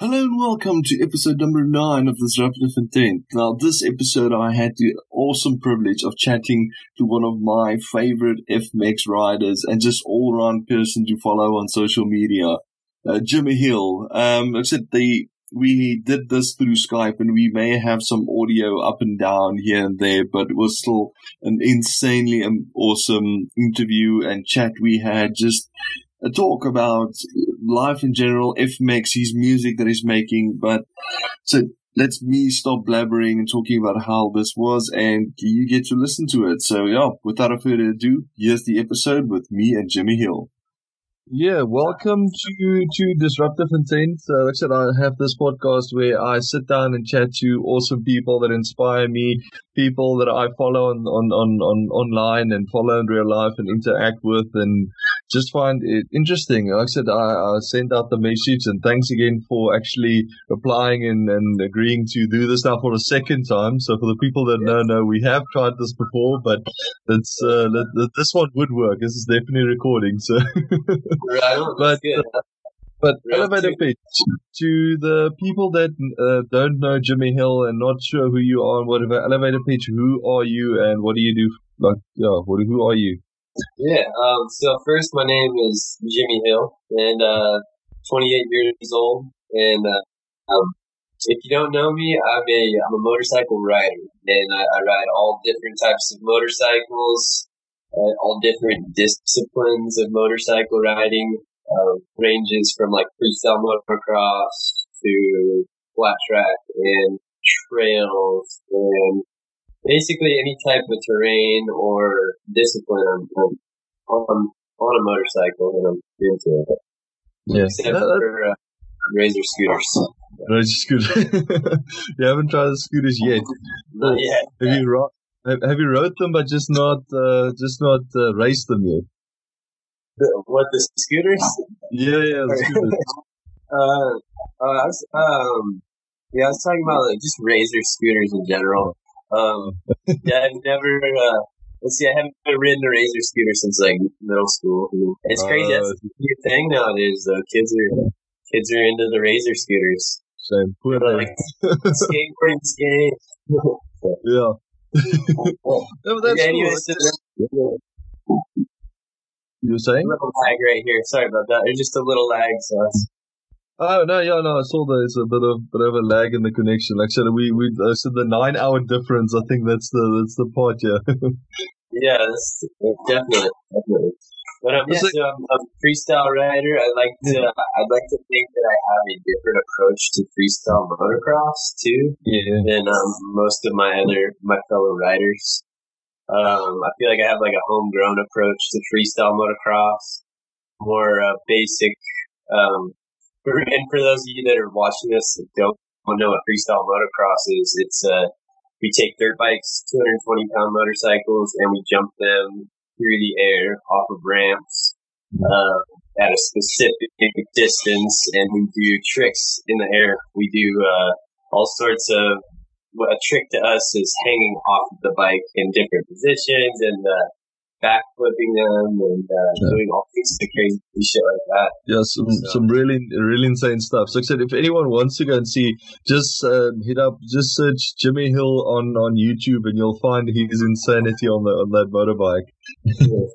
Hello and welcome to episode number nine of the Disruptive Intent. Now, this episode, I had the awesome privilege of chatting to one of my favorite FMX riders and just all around person to follow on social media, uh, Jimmy Hill. Um, said, they, we did this through Skype and we may have some audio up and down here and there, but it was still an insanely awesome interview and chat we had just a talk about life in general, FMX, his music that he's making. But so let's me stop blabbering and talking about how this was, and you get to listen to it. So yeah, without a further ado, here's the episode with me and Jimmy Hill. Yeah, welcome to to Disruptive Intent. Uh, like I said, I have this podcast where I sit down and chat to awesome people that inspire me, people that I follow on on on, on online and follow in real life and interact with, and just find it interesting. Like I said, I, I sent out the message and thanks again for actually replying and, and agreeing to do this now for a second time. So for the people that yes. know, we have tried this before, but that's, uh, this one would work. This is definitely recording. So, right, but, uh, but elevator pitch to the people that uh, don't know Jimmy Hill and not sure who you are and whatever. Elevator pitch. Who are you and what do you do? Like, yeah, what, who are you? Yeah. Um, so first, my name is Jimmy Hill, and uh, 28 years old. And uh, um, if you don't know me, I'm a I'm a motorcycle rider, and I, I ride all different types of motorcycles, uh, all different disciplines of motorcycle riding. Uh, ranges from like freestyle motocross to flat track and trails and basically any type of terrain or discipline I'm, I'm on on a motorcycle and I'm into it. Yeah. Except for uh, razor scooters. Razor scooter. you haven't tried the scooters yet. Not yet. Have you ro- have, you rode them but just not uh, just not uh, raced them yet? The, what the scooters? Yeah, yeah, the scooters. uh, uh, I was, um, yeah, I was talking about like, just razor scooters in general. Um, yeah, I've never. Uh, let's see, I haven't ridden a razor scooter since like middle school. It's crazy. Uh, That's a thing nowadays. Though kids are kids are into the razor scooters. Same. Put like skateboarding skate. yeah. no, that's yeah, cool. You were saying? A little lag right here. Sorry about that. There's just a little lag, so Oh no, yeah, no, I saw there's a bit of bit of a lag in the connection. Like I said, we we I said the nine hour difference. I think that's the that's the part, yeah. yeah, that's, definitely definitely. But um, yeah, I'm, a freestyle rider. I like to I'd like to think that I have a different approach to freestyle motocross too yeah. than um, most of my other my fellow riders. Um, I feel like I have like a homegrown approach to freestyle motocross, more uh, basic um, and for those of you that are watching this and don't know what freestyle motocross is, it's uh, we take dirt bikes, 220 pound motorcycles, and we jump them through the air off of ramps uh, at a specific distance, and we do tricks in the air. We do uh, all sorts of. A trick to us is hanging off of the bike in different positions and uh, backflipping them and uh, yeah. doing all of crazy shit like that. Yeah, some so. some really really insane stuff. So, like I said, if anyone wants to go and see, just uh, hit up, just search Jimmy Hill on on YouTube, and you'll find his insanity on the on that motorbike. yeah.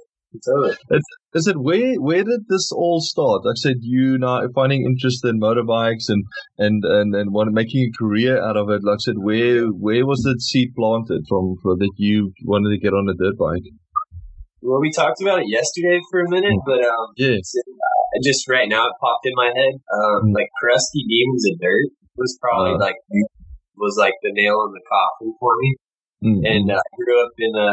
Totally. I said, where where did this all start? Like I said, you now finding interest in motorbikes and and and and making a career out of it. Like I said, where where was the seed planted from for that you wanted to get on a dirt bike? Well, we talked about it yesterday for a minute, but um, yeah. Uh, just right now it popped in my head. Um, mm. like Crusty Demons of Dirt was probably uh, like was like the nail in the coffin for me. Mm-hmm. And uh, I grew up in a,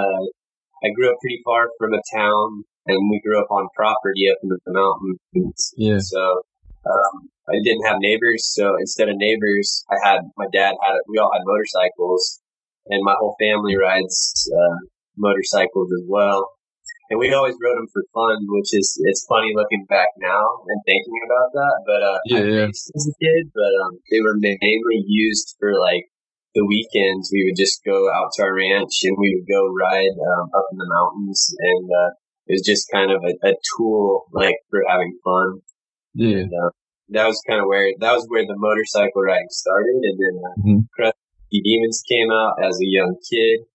I grew up pretty far from a town, and we grew up on property up in the mountains. Yeah. So um, I didn't have neighbors, so instead of neighbors, I had my dad had we all had motorcycles, and my whole family rides uh, motorcycles as well and we always wrote them for fun, which is it's funny looking back now and thinking about that. But uh, yeah, I yeah. as a kid, but um, they were mainly used for like the weekends. We would just go out to our ranch and we would go ride um, up in the mountains, and uh, it was just kind of a, a, tool like for having fun. Yeah. And, uh, that was kind of where that was where the motorcycle riding started, and then uh, mm-hmm. Crusty Demons came out as a young kid.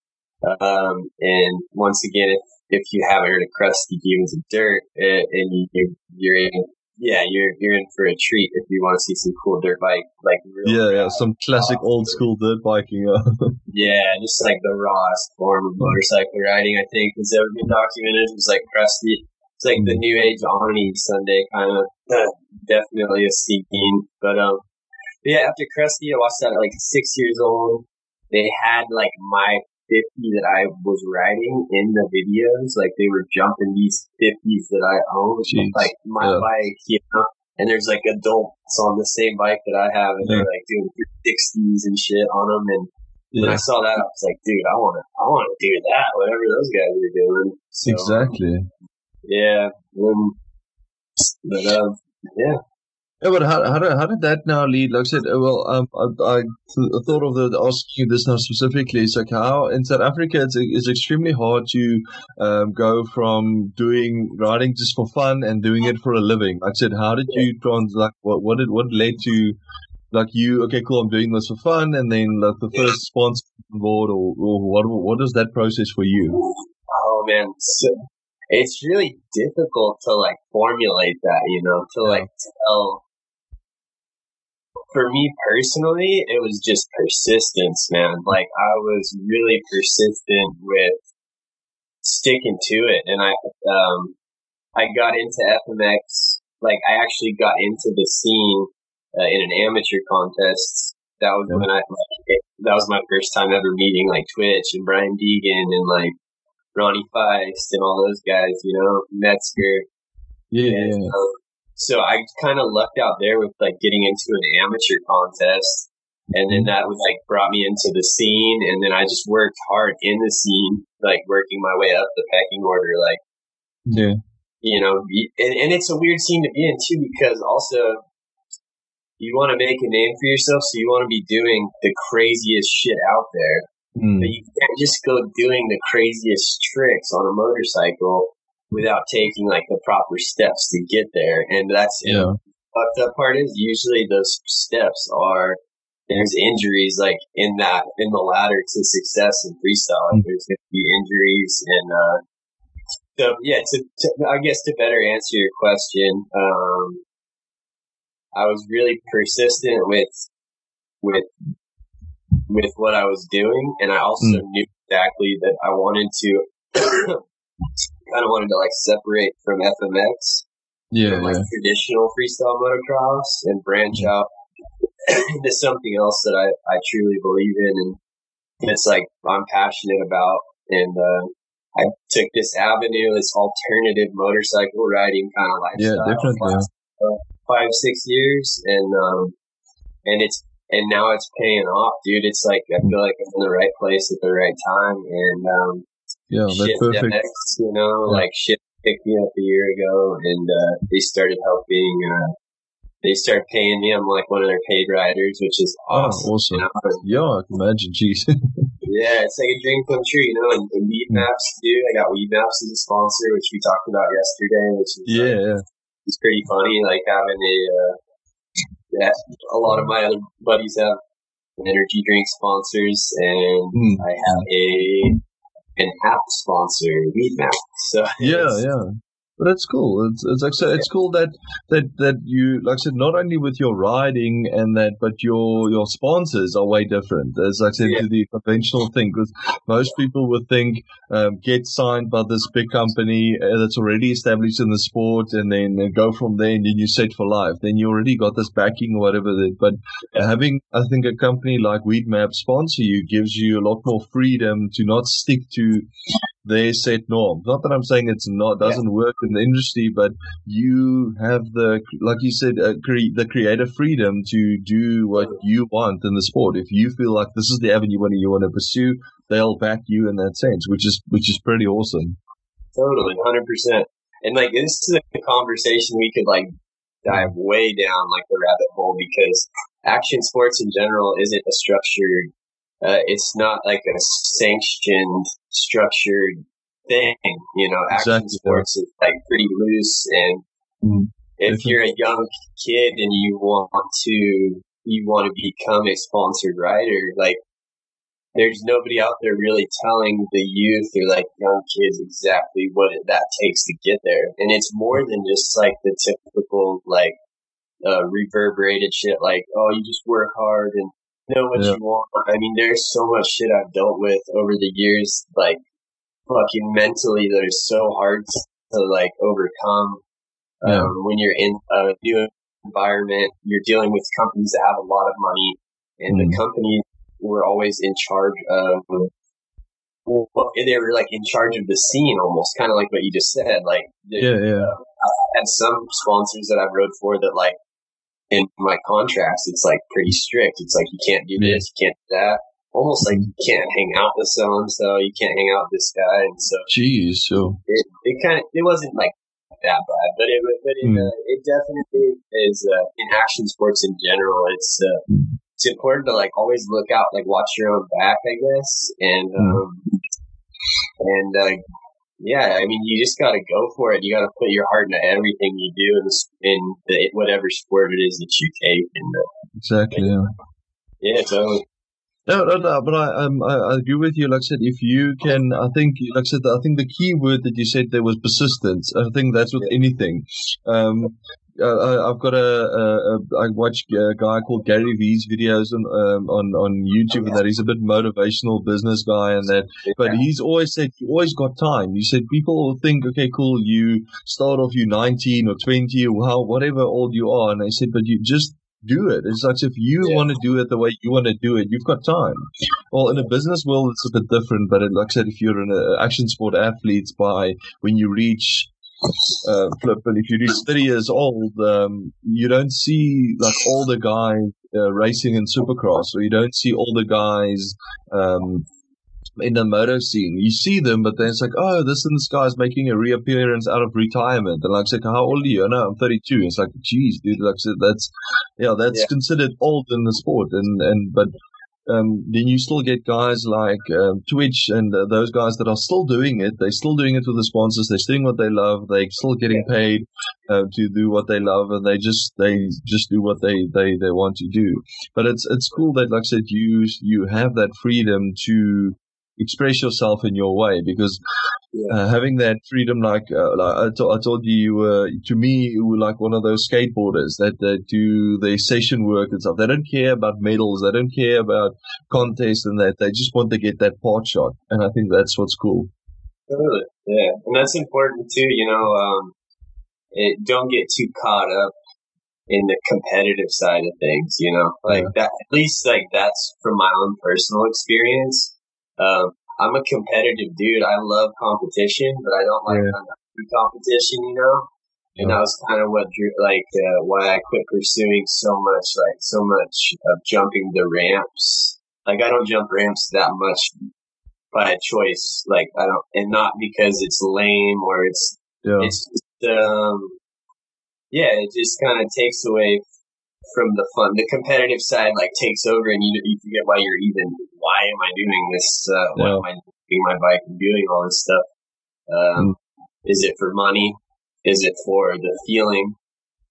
Um, and once again, if if you haven't heard of Crusty Demons of Dirt, uh, and you, you're in yeah, you're you're in for a treat if you want to see some cool dirt bike, like yeah, yeah, some classic old school dirt biking. yeah, just like the rawest form of motorcycle riding. I think has ever been documented. It's like crusty. It's like the mm. new age Ani Sunday kind of. definitely a scene, but um, but yeah. After Crusty, I watched that at like six years old. They had like my 50 that I was riding in the videos. Like they were jumping these 50s that I own, Jeez. like my yeah. bike, you know. And there's like adults on the same bike that I have, and yeah. they're like doing 60s and shit on them. And yeah. when I saw that, I was like, dude, I want to, I want to do that. Whatever those guys are doing. So, exactly. Yeah. Um, but uh, yeah. Yeah, but how, how, did, how did that now lead? Like I said, uh, well, um, I, I thought of the, asking you this now specifically. It's like how in South Africa it's, it's extremely hard to um, go from doing riding just for fun and doing it for a living. Like I said, how did you trans like what what did what led to like you? Okay, cool, I'm doing this for fun, and then like the first sponsor board or, or what what is that process for you? Oh man, so it's really difficult to like formulate that, you know, to like tell for me personally, it was just persistence, man. Like I was really persistent with sticking to it, and I um I got into FMX. Like I actually got into the scene uh, in an amateur contest. That was when I like, that was my first time ever meeting like Twitch and Brian Deegan and like Ronnie Faisst and all those guys. You know, Metzger. Yeah. And, um, so I kind of lucked out there with like getting into an amateur contest. And then that was like brought me into the scene. And then I just worked hard in the scene, like working my way up the pecking order. Like, yeah, you know, and, and it's a weird scene to be in too, because also you want to make a name for yourself. So you want to be doing the craziest shit out there. Mm. But you can't just go doing the craziest tricks on a motorcycle without taking like the proper steps to get there. And that's yeah. fucked up part is usually those steps are there's injuries like in that in the ladder to success in freestyle. Mm-hmm. There's gonna be injuries and uh so yeah, to, to, I guess to better answer your question, um I was really persistent with with with what I was doing and I also mm. knew exactly that I wanted to kind of wanted to like separate from FMX, yeah, from, like yeah. traditional freestyle motocross, and branch mm-hmm. out into something else that I I truly believe in, and it's like I'm passionate about, and uh, I took this avenue, this alternative motorcycle riding kind of lifestyle. Yeah, definitely. Last, uh, five six years, and um, and it's and now it's paying off, dude. It's like I feel like I'm in the right place at the right time, and um, yeah, that's perfect. FX, you know, yeah. like shit picked me up a year ago, and uh, they started helping. Uh, they started paying me. I'm like one of their paid riders, which is oh, awesome. Oh, awesome. You know? Yeah, I can imagine. Jeez. yeah, it's like a dream come true, you know. And, and Weed hmm. Maps, dude. I got Weedmaps as a sponsor, which we talked about yesterday, which is yeah, like, it's pretty funny. Like having a uh, yeah, a lot of my other buddies have energy drink sponsors, and mm. I have a an app sponsor, Weedmap. So yeah, yeah. But it's cool. It's it's like so it's cool that that that you like I said not only with your riding and that, but your your sponsors are way different. As I said yeah. to the conventional thing, because most people would think um, get signed by this big company uh, that's already established in the sport, and then go from there, and then you're set for life. Then you already got this backing or whatever. That, but having I think a company like Weedmap sponsor you gives you a lot more freedom to not stick to their set norm. Not that I'm saying it's not doesn't yeah. work in the industry, but you have the like you said uh, cre- the creative freedom to do what you want in the sport. If you feel like this is the avenue you want to pursue, they'll back you in that sense, which is which is pretty awesome. Totally, hundred percent. And like this is a conversation we could like dive way down like the rabbit hole because action sports in general isn't a structured uh, it's not like a sanctioned, structured thing. You know, action exactly. sports is like pretty loose and mm. if you're a young kid and you want to you want to become a sponsored rider, like there's nobody out there really telling the youth or like young kids exactly what it, that takes to get there. And it's more than just like the typical like uh, reverberated shit like, oh, you just work hard and know what yeah. you want. I mean, there's so much shit I've dealt with over the years, like fucking mentally that is so hard to like overcome. Yeah. Um, when you're in a new environment, you're dealing with companies that have a lot of money and mm. the companies were always in charge of, well, they were like in charge of the scene almost, kind of like what you just said. Like, yeah, yeah. Uh, I had some sponsors that I've rode for that like in my contracts, it's like pretty strict. It's like you can't do this, you can't do that. Almost like you can't hang out with so and so, you can't hang out with this guy, and so. Jeez, so it, it kind of it wasn't like that bad, but it but it, mm. uh, it definitely is uh, in action sports in general. It's uh, it's important to like always look out, like watch your own back, I guess, and mm. um, and uh, yeah, I mean, you just got to go for it. You got to put your heart into everything you do in, in the, whatever sport it is that you take. And uh, exactly, yeah, yeah, totally. No, no, no, but I, um, I, I agree with you. Like I said, if you can, I think, like I said, I think the key word that you said there was persistence. I think that's with anything. Um, uh, I've got a, a, a I watch a guy called Gary Vee's videos on um, on on YouTube, and that he's a bit motivational business guy, and that. But he's always said you always got time. He said people will think, okay, cool, you start off, you 19 or 20 or how whatever old you are, and I said, but you just do it. It's like if you yeah. want to do it the way you want to do it, you've got time. Well, in a business world, it's a bit different. But it, like I said, if you're an action sport athlete, by when you reach uh, flip. And if you're 30 years old, um, you don't see like all the guys uh, racing in supercross, or you don't see all the guys um, in the moto scene. You see them, but then it's like, oh, this and this guy's making a reappearance out of retirement. And like I said, how old are you? No, I'm 32. It's like, geez, dude, like said, that's, yeah, that's yeah. considered old in the sport. And, and, but um, then you still get guys like um, Twitch and uh, those guys that are still doing it. They're still doing it with the sponsors. They're doing what they love. They're still getting paid uh, to do what they love, and they just they just do what they, they, they want to do. But it's it's cool that, like I said, you you have that freedom to express yourself in your way because yeah. uh, having that freedom, like, uh, like I, to- I told you, you were, to me, you were like one of those skateboarders that, that do the session work and stuff. They don't care about medals. They don't care about contests and that. They just want to get that part shot. And I think that's what's cool. Totally. Yeah. And that's important too, you know, um, it, don't get too caught up in the competitive side of things, you know, like yeah. that, at least like that's from my own personal experience. Um, I'm a competitive dude. I love competition, but I don't like yeah. competition, you know? And that was kind of what drew, like, uh, why I quit pursuing so much, like, so much of jumping the ramps. Like, I don't jump ramps that much by choice. Like, I don't, and not because it's lame or it's, yeah. it's just, um, yeah, it just kind of takes away from the fun. The competitive side like takes over, and you you forget why you're even. Why am I doing this? Uh, why am I doing my bike and doing all this stuff? Um, mm. Is it for money? Is it for the feeling?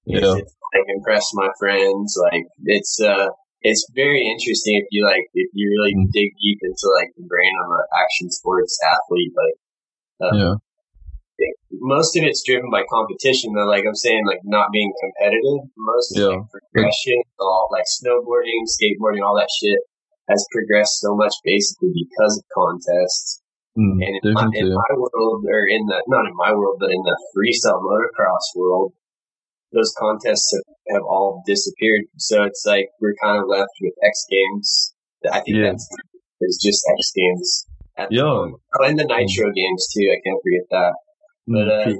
Yeah. Is it like impress my friends? Like it's uh, it's very interesting if you like if you really mm. dig deep into like the brain of an action sports athlete. Like, uh, yeah most of it's driven by competition though. Like I'm saying, like not being competitive. Most yeah. of like progression, all like snowboarding, skateboarding, all that shit has progressed so much basically because of contests. Mm, and in my, in my, world, or in the not in my world, but in the freestyle motocross world, those contests have, have all disappeared. So it's like we're kind of left with X Games. I think yeah. that's it's just X Games. yeah. Oh, and the Nitro games too. I can't forget that. But uh,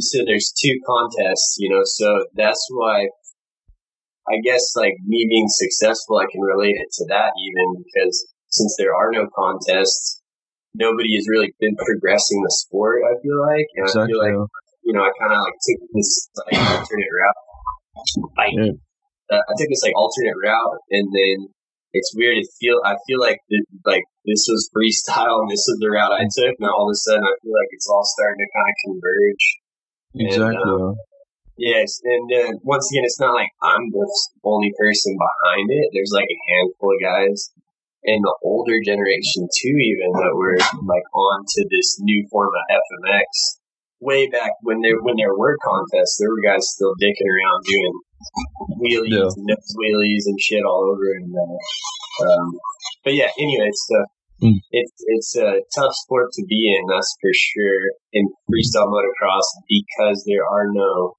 so there's two contests, you know, so that's why I guess like me being successful, I can relate it to that even because since there are no contests, nobody has really been progressing the sport. I feel like, and exactly. I feel like you know, I kind of like took this like alternate route. I, yeah. uh, I took this like alternate route, and then it's weird. It feel I feel like like this was freestyle and this is the route I took. Now all of a sudden I feel like it's all starting to kind of converge. Exactly. And, um, Yes, and uh, once again, it's not like I'm the only person behind it. There's like a handful of guys and the older generation too, even that were like on to this new form of FMX. Way back when there when there were contests, there were guys still dicking around doing wheelies and nose wheelies and shit all over. And uh, um, but yeah, anyway, it's uh, Mm. it's it's a tough sport to be in, that's for sure. In freestyle motocross, because there are no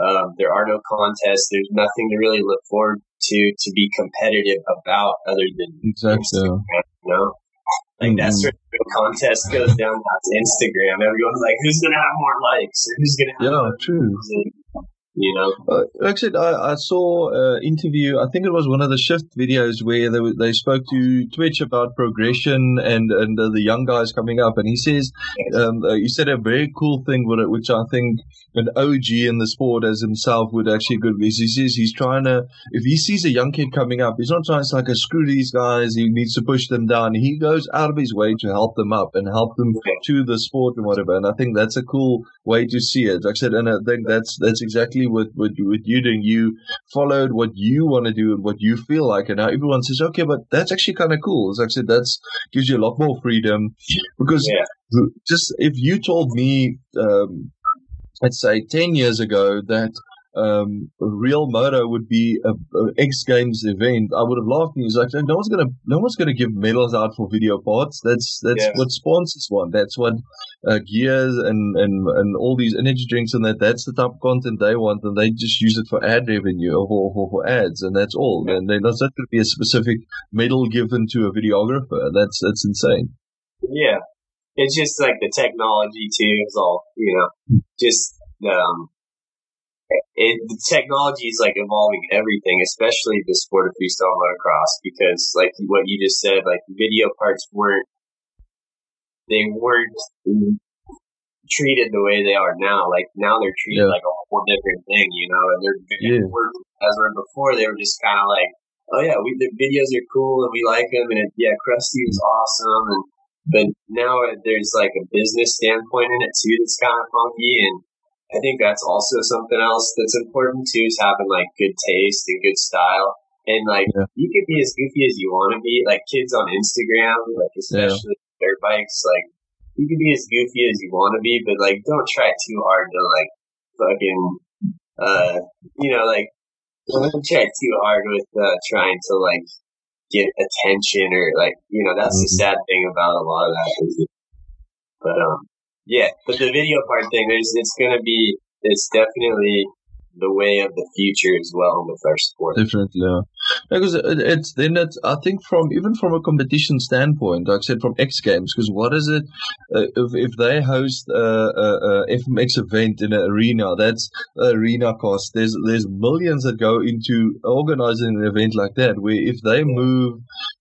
um, there are no contests. There's nothing to really look forward to to be competitive about other than Exactly. Instagram, you know? Like that's Mhm. where the contest goes down to Instagram. Everyone's like, who's gonna have more likes or who's gonna have Yeah, more true. You know, Uh, like I said, I, saw an interview. I think it was one of the shift videos where they they spoke to Twitch about progression and and uh, the young guys coming up. And he says, um, uh, he said a very cool thing with it, which I think an OG in the sport as himself would actually agree. He says he's trying to, if he sees a young kid coming up, he's not trying to like, screw these guys. He needs to push them down. He goes out of his way to help them up and help them to the sport and whatever. And I think that's a cool way to see it. Like I said, and I think that's that's exactly what what, what you doing. You followed what you want to do and what you feel like, and now everyone says, okay, but that's actually kind of cool. As I said, that's gives you a lot more freedom because Yeah. just if you told me, um, let's say ten years ago that. Um, real moto would be a, a X Games event. I would have laughed. And he's like, no one's gonna, no one's gonna give medals out for video parts. That's that's Yeah. what sponsors want. That's what uh, gears and, and, and all these energy drinks and that, that's the type of content they want and they just use it for ad revenue or for, for, for ads and that's all. And there's not going to be a specific medal given to a videographer. That's, that's insane. yeah, it's just like the technology too is all you know, just um. It, the technology is like evolving everything, especially the sport of freestyle motocross, because like what you just said, like video parts weren't they weren't treated the way they are now. Like now they're treated Yeah. like a whole different thing, you know. And they're Yeah. were, as were before, they were just kind of like, oh yeah, we the videos are cool and we like them, and it, yeah, Crusty was awesome, and but now there's like a business standpoint in it too that's kind of funky, and I think that's also something else that's important too is having like good taste and good style. And like Yeah. you can be as goofy as you want to be. Like kids on Instagram, like especially dirt bikes, like you can be as goofy as you want to be, but like don't try too hard to like fucking uh you know like don't try too hard with uh trying to like get attention or like you know that's the Mhm. sad thing about a lot of that is but um yeah but the video part thing there's it's gonna be it's definitely the way of the future as well with our sport Definitely, yeah. Because it, it's then it's I think from even from a competition standpoint, like I said from X Games, because what is it uh, if if they host a, a, a FMX event in an arena? That's arena cost. There's there's millions that go into organizing an event like that. Where if they move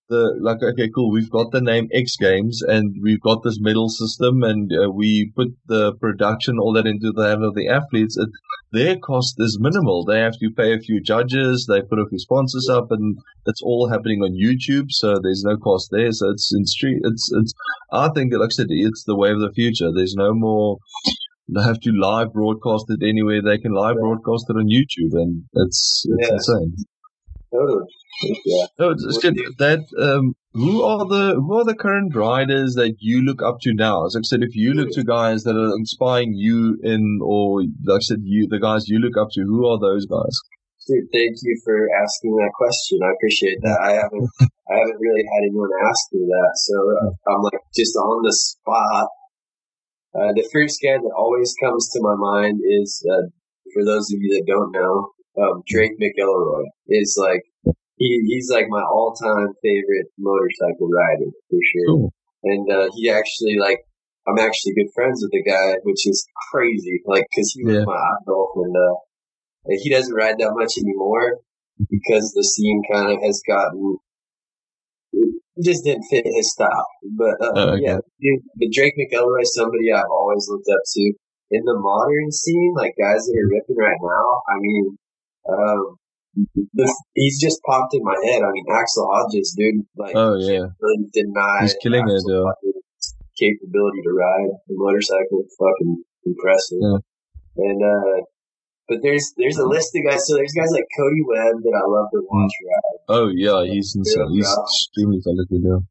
the like okay cool we've got the name X Games and we've got this medal system and uh, we put the production all that into the hand of the athletes. It, their cost is minimal. They have to pay a few judges, they put a few sponsors up, and it's all happening on YouTube, so there's no cost there. So it's in street. It's it's. I think, like I said, it's the way of the future. There's no more. They have to live broadcast it anywhere. They can live broadcast it on YouTube, and it's it's Yeah. insane. totally yeah No, it's, good. That um, who are the who are the current riders that you look up to now? As I said, if you look to guys that are inspiring you in, or like I said, you the guys you look up to, who are those guys? Dude, thank you for asking that question. I appreciate that. I haven't, I haven't really had anyone ask me that, so uh, I'm like just on the spot. Uh, the first guy that always comes to my mind is, uh, for those of you that don't know, um, Drake McElroy is like, he, he's like my all-time favorite motorcycle rider for sure. Cool. And, uh, he actually like, I'm actually good friends with the guy, which is crazy, like, cause he was Yeah. my idol and, uh, he doesn't ride that much anymore because the scene kind of has gotten just didn't fit his style. But uh, Oh, okay. yeah, dude, but Drake McElroy is somebody I've always looked up to in the modern scene, like guys that are ripping right now. I mean, um, the, he's just popped in my head. I mean, Axel Hodges, dude, like Oh yeah, really deny He's killing it, Axel yeah. Hodges' capability to ride the motorcycle. Fucking impressive. Yeah. And uh, but there's there's a list of guys. So there's guys like Cody Webb that I love to watch ride. Oh yeah, he's insane. He's extremely talented. Yeah.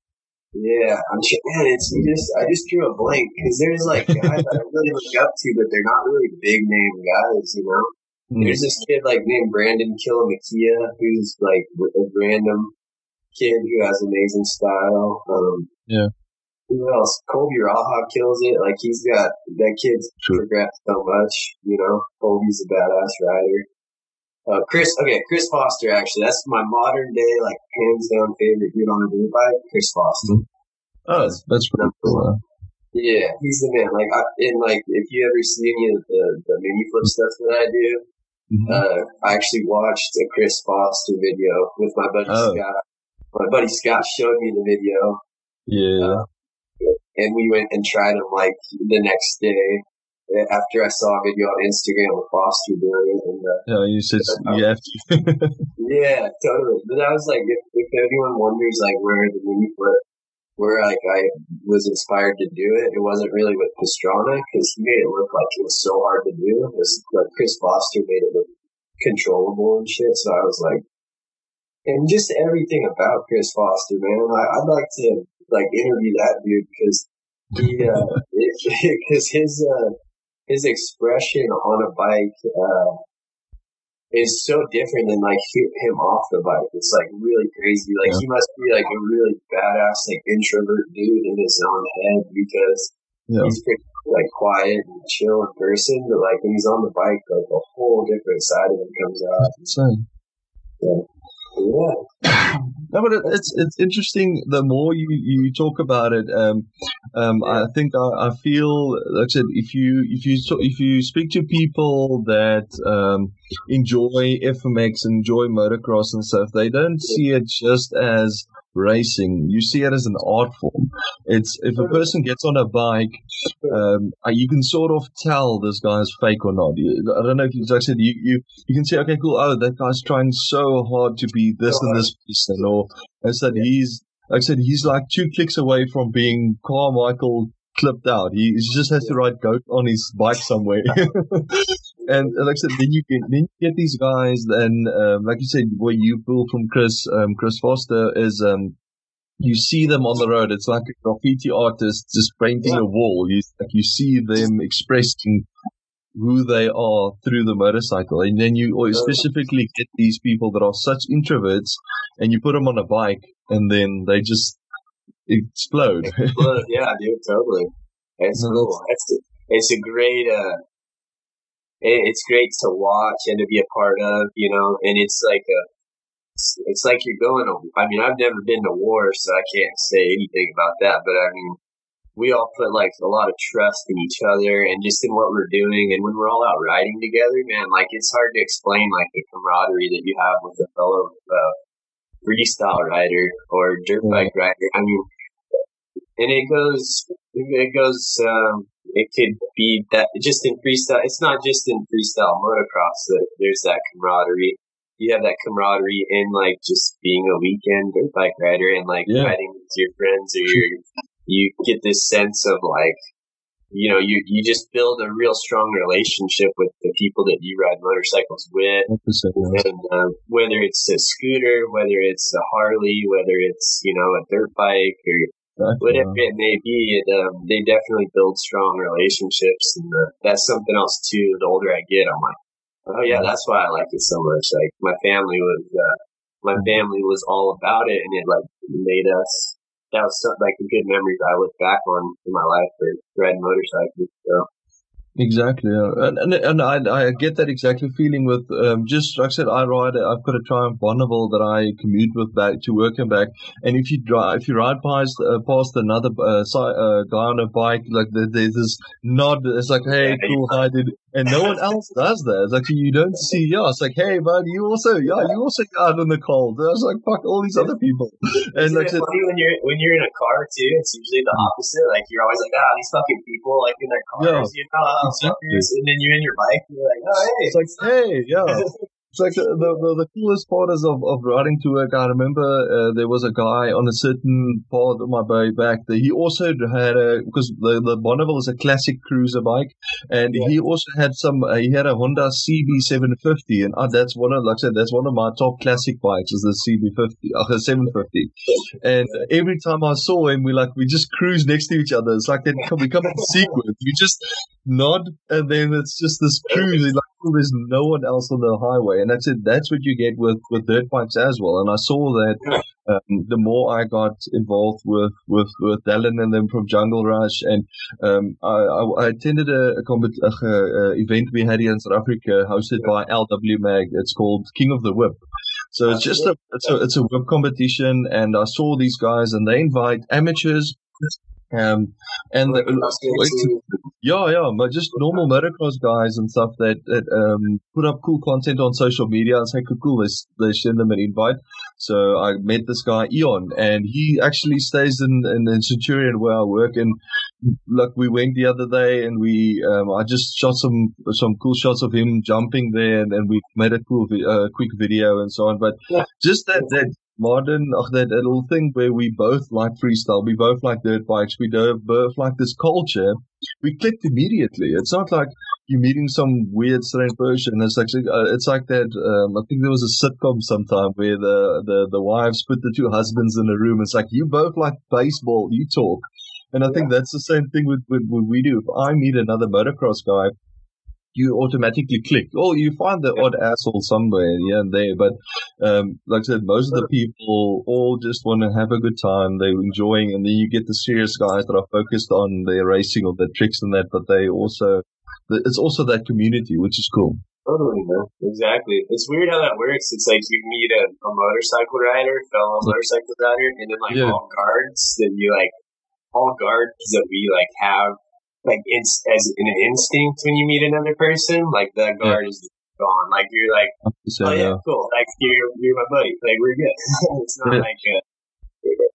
Yeah, I'm sure, man. It's you just I just drew a blank because there's like guys that I really look up to, but they're not really big name guys, you know. There's this kid like named Brandon Kilamakia who's like a random kid who has amazing style. Um, yeah. Who else? Colby Raha kills it. Like he's got that kid's sure. progressed so much. You know, Colby's a badass rider. Uh, Chris, okay, Chris Foster. Actually, that's my modern day, like hands down favorite dude on a dirt bike. Chris Foster. Mm-hmm. Oh, that's, that's pretty cool. Yeah, he's the man. Like, I, and like, if you ever see any of the, the mini flip stuff that I do, mm-hmm. uh, I actually watched a Chris Foster video with my buddy oh. Scott. My buddy Scott showed me the video. Yeah. Uh, and we went and tried them like the next day after I saw a video on Instagram of Foster doing it. And, uh, yeah, you said uh, you have to. yeah, totally. But I was like, if, if anyone wonders like where the flip, where like I was inspired to do it, it wasn't really with Pastrana because he made it look like it was so hard to do. It was like Chris Foster made it look controllable and shit. So I was like, and just everything about Chris Foster, man. I, I'd like to like interview that dude because he, because uh, his, uh, his expression on a bike uh, is so different than like him off the bike. It's like really crazy. Like yeah. he must be like a really badass like introvert dude in his own head because yeah. he's pretty like quiet and chill in person, but like when he's on the bike, like a whole different side of him comes out. Insane. Yeah. Yeah. No, but it, it's it's interesting. The more you, you talk about it, um, um, I think I, I, feel like I said if you if you if you speak to people that um, enjoy FMX, enjoy motocross and stuff, they don't see it just as racing. You see it as an art form. It's if a person gets on a bike, um, uh, you can sort of tell this guy's fake or not. I don't know if you, like I said, you, you, you can say, okay, cool. Oh, that guy's trying so hard to be this and this person, or I said he's, like I said, he's like two clicks away from being Carmichael clipped out. He, he just has to ride goat on his bike somewhere. and like I said, then you get then you get these guys, and um, like you said, what you pulled from Chris um, Chris Foster is um, you see them on the road. It's like a graffiti artist just painting yeah. a wall. You like you see them expressing who they are through the motorcycle, and then you specifically get these people that are such introverts, and you put them on a bike, and then they just explode. explode. yeah, dude, totally. It's no, cool. It's it's a great uh, it's great to watch and to be a part of, you know, and it's like a, it's, it's like you're going to, I mean, I've never been to war, so I can't say anything about that, but I mean, we all put like a lot of trust in each other and just in what we're doing. And when we're all out riding together, man, like it's hard to explain like the camaraderie that you have with a fellow uh, freestyle rider or dirt bike rider. I mean, and it goes, it goes, um, it could be that just in freestyle. It's not just in freestyle motocross that there's that camaraderie. You have that camaraderie in like just being a weekend dirt bike rider and like yeah. riding with your friends or your, you get this sense of like, you know, you, you just build a real strong relationship with the people that you ride motorcycles with. And uh, whether it's a scooter, whether it's a Harley, whether it's, you know, a dirt bike or whatever it may be, it, um, they definitely build strong relationships, and uh, that's something else too. The older I get, I'm like, oh yeah, that's why I like it so much. Like my family was, uh, my mm-hmm. family was all about it, and it like made us. That was some, like a good memories I look back on in my life for riding motorcycles. So Exactly, yeah. and and and I I get that exactly feeling with um, just like I said, I ride. I've got a Triumph Bonneville that I commute with back to work and back. And if you drive, if you ride past uh, past another uh, uh, guy on a bike, like there's this nod. It's like, hey, cool, hi, dude and no one else does that. It's like you don't see, yeah. It's like, hey, bud, you also, yeah, you also got out in the cold. I was like, fuck all these other people. And Isn't like, it funny when you're when you're in a car too? It's usually the opposite. Like you're always like, ah, these fucking people like in their cars, yeah, you know, exactly. and then you're in your bike, and you're like, oh, hey, it's like, hey, yeah. It's like the, the, the, coolest part is of, of riding to work. I remember uh, there was a guy on a certain part of my way back that he also had a, because the, the Bonneville is a classic cruiser bike, and yeah. he also had some, uh, he had a Honda CB750, and uh, that's one of, like I said, that's one of my top classic bikes is the CB50, uh, 750. And every time I saw him, we like, we just cruise next to each other. It's like they become in sequence. We just nod, and then it's just this cruise. Like, there's no one else on the highway, and that's it. That's what you get with with dirt bikes as well. And I saw that um, the more I got involved with with with Dallin and them from Jungle Rush, and um, I, I, I, attended a, a, a, a, event we had here in South Africa, hosted by LW Mag. It's called King of the Whip. So it's just a it's a it's a whip competition, and I saw these guys, and they invite amateurs um, and the, yeah, yeah, but just normal motocross guys and stuff that, that um, put up cool content on social media and say, cool, cool, they, they send them an invite. So I met this guy, Eon, and he actually stays in, in, in Centurion where I work. And like we went the other day and we, um, I just shot some, some cool shots of him jumping there and, and we made a cool, uh, quick video and so on. But yeah. just that, that modern, of that little thing where we both like freestyle, we both like dirt bikes, we both like this culture, we clicked immediately. It's not like you're meeting some weird, strange person. It's actually, uh, it's like that. Um, I think there was a sitcom sometime where the, the, the wives put the two husbands in a room. It's like, you both like baseball, you talk. And I yeah. think that's the same thing with, with, with we do. If I meet another motocross guy, you automatically click. Oh, you find the odd asshole somewhere here and there, but um, like I said, most of the people all just want to have a good time. They're enjoying, and then you get the serious guys that are focused on their racing or their tricks and that, but they also it's also that community, which is cool. Totally, man. Exactly. It's weird how that works. It's like you meet a, a motorcycle rider, fellow motorcycle rider, and then like yeah. all guards that you like, all guards that we like have like it's as an instinct when you meet another person, like that guard yeah. is gone. Like you're like, oh yeah, cool. Like you're you're my buddy. Like we're good. it's not like a,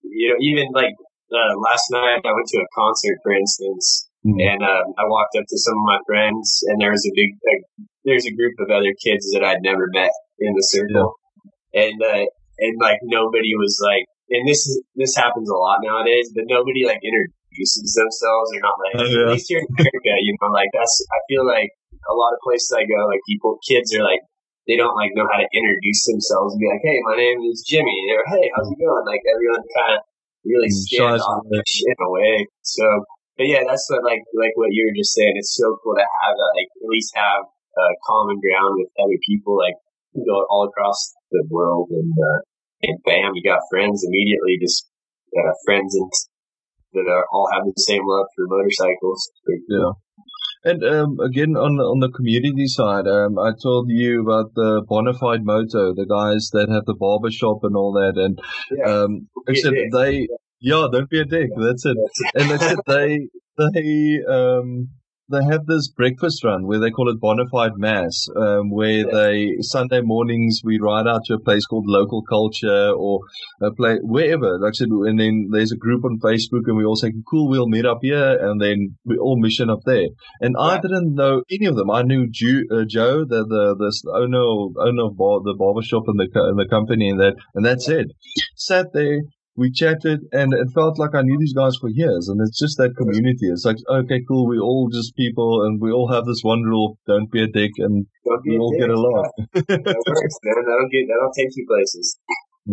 you know even like uh, last night I went to a concert, for instance, mm-hmm. and uh, I walked up to some of my friends, and there was a big like, there's a group of other kids that I'd never met in the circle, yeah. and uh, and like nobody was like, and this is this happens a lot nowadays, but nobody like inter- introduces themselves. They're not like, oh, yeah. at least here in America, you know, like that's, I feel like a lot of places I go, like people, kids are like, they don't like know how to introduce themselves and be like, hey, my name is Jimmy. Or, hey, how's it going? Like everyone kind of really mm, standoffish in a way. So, but yeah, that's what like, like what you were just saying. It's so cool to have that, like at least have a common ground with other people, like go all across the world and, uh, and bam, you got friends immediately, just uh, friends and that are all have the same love for motorcycles. Yeah. And um, again, on on the community side, um, I told you about the Bonafide Moto, the guys that have the barber shop and all that, and yeah. um, except they, yeah, don't be a dick. That's it. and except they, they, um, they have this breakfast run where they call it Bonafide Mass, um, where yeah. they Sunday mornings we ride out to a place called Local Culture or a place wherever. Like I said, and then there's a group on Facebook, and we all say, "Cool, we'll meet up here," and then we all mission up there. And I didn't know any of them. I knew Ju- uh, Joe, the the the owner owner of bar, the barbershop and the and the company, and that and that's it. Sat there we chatted and it felt like I knew these guys for years and it's just that community. It's like, okay, cool. We all just people and we all have this one rule. Don't be a dick and we all dick. get along. that works, man. That'll get, that'll take you places.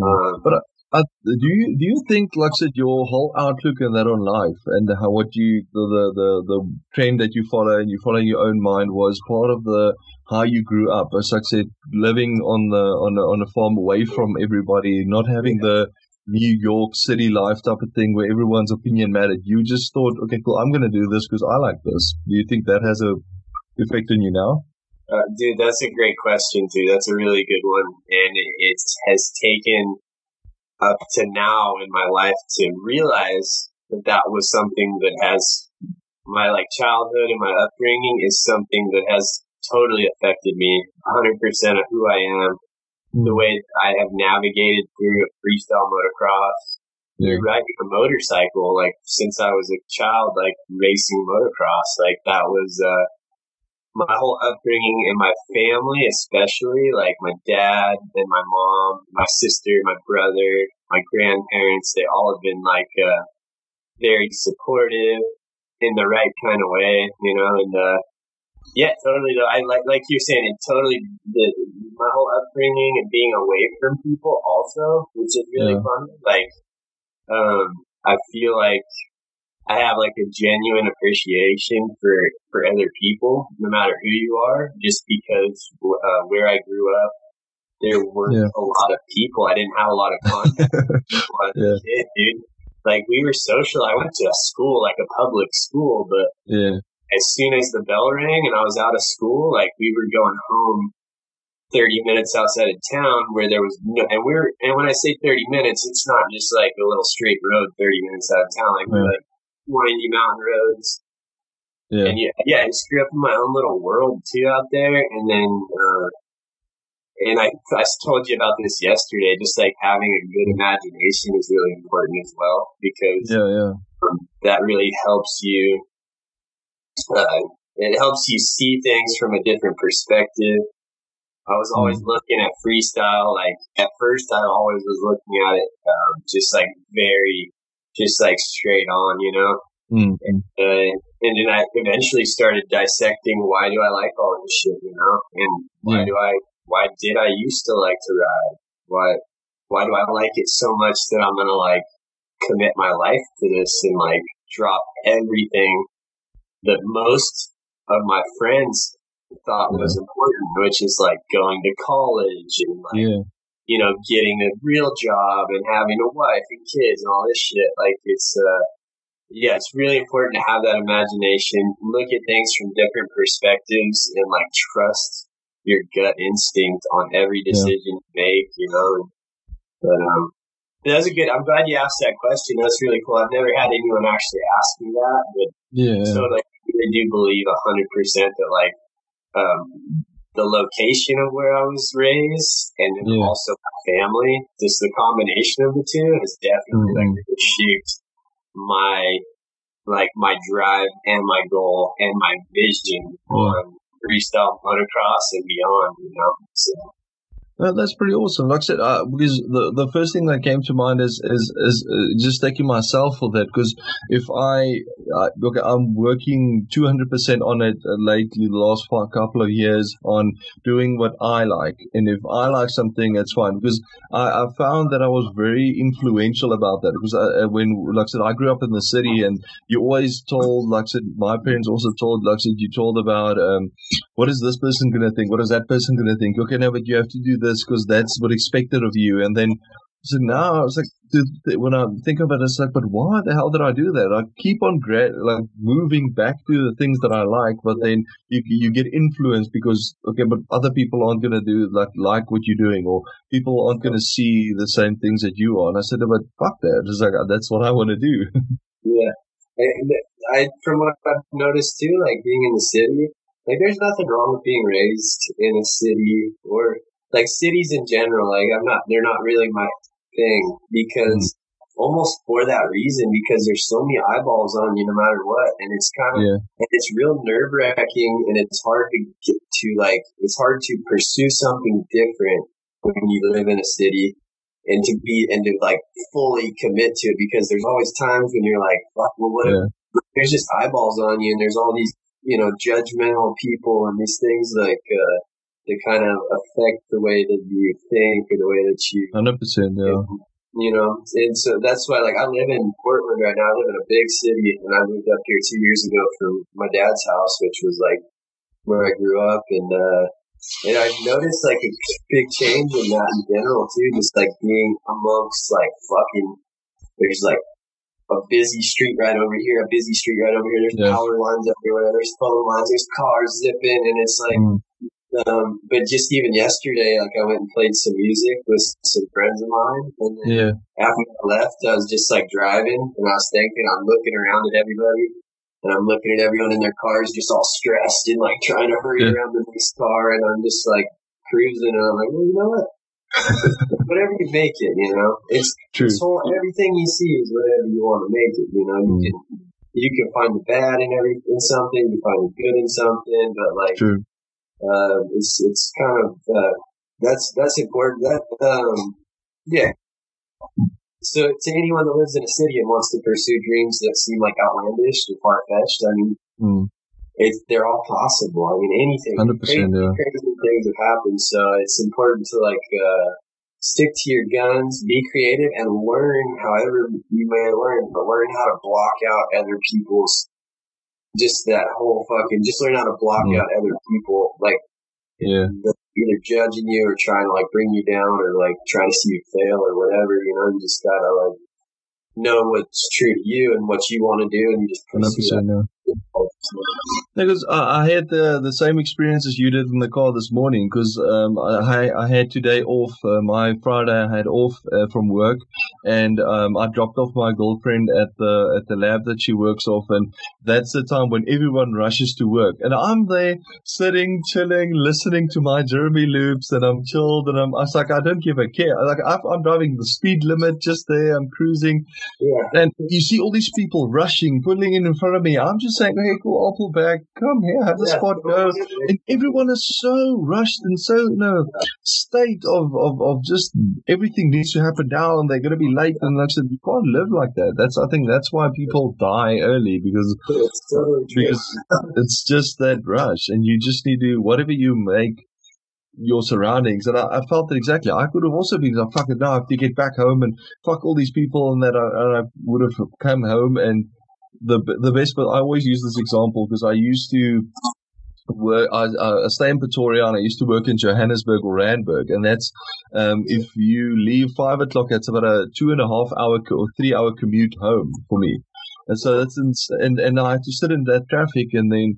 Um, but uh, do you, do you think, like I said, your whole outlook and that on life and how, what you, the, the, the, the trend that you follow and you follow your own mind was part of the, how you grew up. As I said, living on the, on a, on a farm away from everybody, not having the, New York City life type of thing where everyone's opinion mattered. You just thought, okay, cool, I'm going to do this because I like this. Do you think that has a effect on you now? Uh, dude, that's a great question too. That's a really good one, and it, it has taken up to now in my life to realize that that was something that has my like childhood and my upbringing is something that has totally affected me 100% of who I am the way I have navigated through freestyle motocross, yeah. riding a motorcycle, like since I was a child, like racing motocross, like that was, uh, my whole upbringing and my family, especially like my dad and my mom, my sister, my brother, my grandparents, they all have been like uh, very supportive in the right kind of way, you know, and uh, yeah, totally. Though I like like you're saying, it totally the, my whole upbringing and being away from people also, which is really yeah. fun. Like, um, I feel like I have like a genuine appreciation for for other people, no matter who you are, just because uh, where I grew up, there were yeah. a lot of people. I didn't have a lot of contact. yeah. Kid, dude. Like we were social. I went to a school, like a public school, but yeah as soon as the bell rang and I was out of school, like we were going home 30 minutes outside of town where there was no, and we're, and when I say 30 minutes, it's not just like a little straight road 30 minutes out of town, like we're like windy mountain roads. Yeah. And yeah, yeah, I just grew up in my own little world too out there. And then, uh, and I, I told you about this yesterday, just like having a good imagination is really important as well because yeah, yeah. Um, that really helps you uh, it helps you see things from a different perspective. I was always mm. looking at freestyle. Like at first, I always was looking at it um, just like very, just like straight on, you know. Mm. And, uh, and then I eventually started dissecting why do I like all this shit, you know, and why do I, why did I used to like to ride? Why, why do I like it so much that I'm gonna like commit my life to this and like drop everything that most of my friends thought was important, which is like going to college and like, yeah. you know, getting a real job and having a wife and kids and all this shit. Like it's, uh, yeah, it's really important to have that imagination, look at things from different perspectives and like trust your gut instinct on every decision yeah. you make, you know. But, um, that's a good. I'm glad you asked that question. That's really cool. I've never had anyone actually ask me that, but yeah. So like, I do believe a hundred percent that like um, the location of where I was raised and yeah. also my family, just the combination of the two has definitely mm-hmm. like shaped my like my drive and my goal and my vision yeah. on freestyle motocross and beyond. You know, so that's pretty awesome. Like I said, uh, because the the first thing that came to mind is is is uh, just taking myself for that. Because if I uh, look, I'm working two hundred percent on it uh, lately, the last couple of years on doing what I like, and if I like something, it's fine. Because I, I found that I was very influential about that. Because I, uh, when, like I said, I grew up in the city, and you always told, like I said, my parents also told, like I said, you told about um, what is this person gonna think, what is that person gonna think. Okay, now, but you have to do this this because that's what expected of you. And then so now I was like, dude, when I think of it, it's like, but why the hell did I do that? I keep on gra- like moving back to the things that I like, but then you you get influenced because okay, but other people aren't gonna do like like what you're doing, or people aren't gonna see the same things that you are. And I said, but fuck that. It's like that's what I want to do. yeah, I from what I've noticed too, like being in the city, like there's nothing wrong with being raised in a city or like cities in general, like I'm not, they're not really my thing because mm-hmm. almost for that reason, because there's so many eyeballs on you no matter what. And it's kind of, yeah. and it's real nerve wracking and it's hard to get to like, it's hard to pursue something different when you live in a city and to be, and to like fully commit to it because there's always times when you're like, fuck, well, what yeah. there's just eyeballs on you and there's all these, you know, judgmental people and these things like, uh, to kind of affect the way that you think or the way that you. Hundred percent, yeah. You know, and so that's why, like, I live in Portland right now. I live in a big city, and I moved up here two years ago from my dad's house, which was like where I grew up, and uh, and I noticed like a big change in that in general too, just like being amongst like fucking. There's like a busy street right over here, a busy street right over here. There's yeah. power lines everywhere. There's phone lines. There's cars zipping, and it's like mm. Um, but just even yesterday, like I went and played some music with some friends of mine. And then yeah. after I left, I was just like driving and I was thinking, I'm looking around at everybody and I'm looking at everyone in their cars just all stressed and like trying to hurry yeah. around the next car. And I'm just like cruising and I'm like, well, you know what? whatever you make it, you know, it's, True. Whole, everything you see is whatever you want to make it, you know, you mm. can you can find the bad in every in something, you find the good in something, but like True. Uh, it's it's kind of uh, that's that's important. That um, yeah. So to anyone that lives in a city and wants to pursue dreams that seem like outlandish and far fetched, I mean, Mm. it's they're all possible. I mean, anything, 100%, crazy, yeah. crazy things have happened. So it's important to like uh, stick to your guns, be creative, and learn however you may learn, but learn how to block out other people's. Just that whole fucking, just learn how to block Yeah. out other people, like Yeah. that either judging you or trying to like bring you down or like trying to see you fail or whatever. You know, you just gotta like know what's true to you and what you want to do, and you just pursue that. percent. Yeah. Because I, I had the the same experience as you did in the car this morning. Because um, I I had today off. Uh, my Friday I had off uh, from work, and um, I dropped off my girlfriend at the at the lab that she works off, and that's the time when everyone rushes to work, and I'm there sitting, chilling, listening to my Jeremy Loops, and I'm chilled, and I'm I was like I don't give a care. Like I've, I'm driving the speed limit just there. I'm cruising, Yeah, and you see all these people rushing, pulling in in front of me. I'm just saying, hey, cool, I'll pull back. Come here, have the yeah. spot go. And everyone is so rushed and so in a state of, of, of just everything needs to happen now and they're going to be late. And like I said, you can't live like that. That's, I think that's why people die early because, It's because it's just that rush and you just need to, whatever you make your surroundings. And I, I felt that exactly. I could have also been like, fuck it now, I have to get back home and fuck all these people and that I, and I would have come home and the the best, but I always use this example because I used to work. I, I stay in Pretoria and I used to work in Johannesburg or Randburg, and that's um, if you leave five o'clock, that's about a two and a half hour or three hour commute home for me. And so that's ins- and and I had to sit in that traffic, and then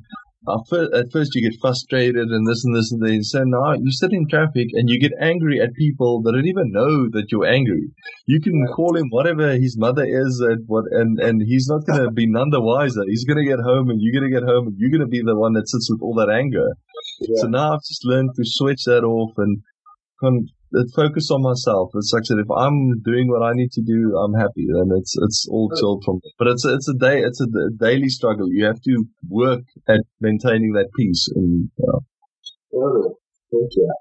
at first you get frustrated and this and this and then so now you sit in traffic and you get angry at people that don't even know that you're angry. You can Yeah. call him whatever his mother is and what and and he's not gonna be none the wiser. He's gonna get home and you're gonna get home and you're gonna be the one that sits with all that anger. So now I've just learned to switch that off and con- focus on myself. It's like I said, if I'm doing what I need to do, I'm happy, and it's it's all chilled from there. But it's a, it's a day, it's a daily struggle. You have to work at maintaining that peace. And Totally. Thank you.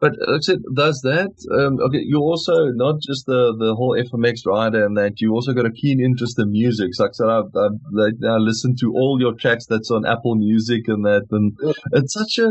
but like I said, does that? Um, okay, you also not just the the whole FMX rider and that you also got a keen interest in music. So like I said, I've, I've like, now listened to all your tracks that's on Apple Music and that, and it's such a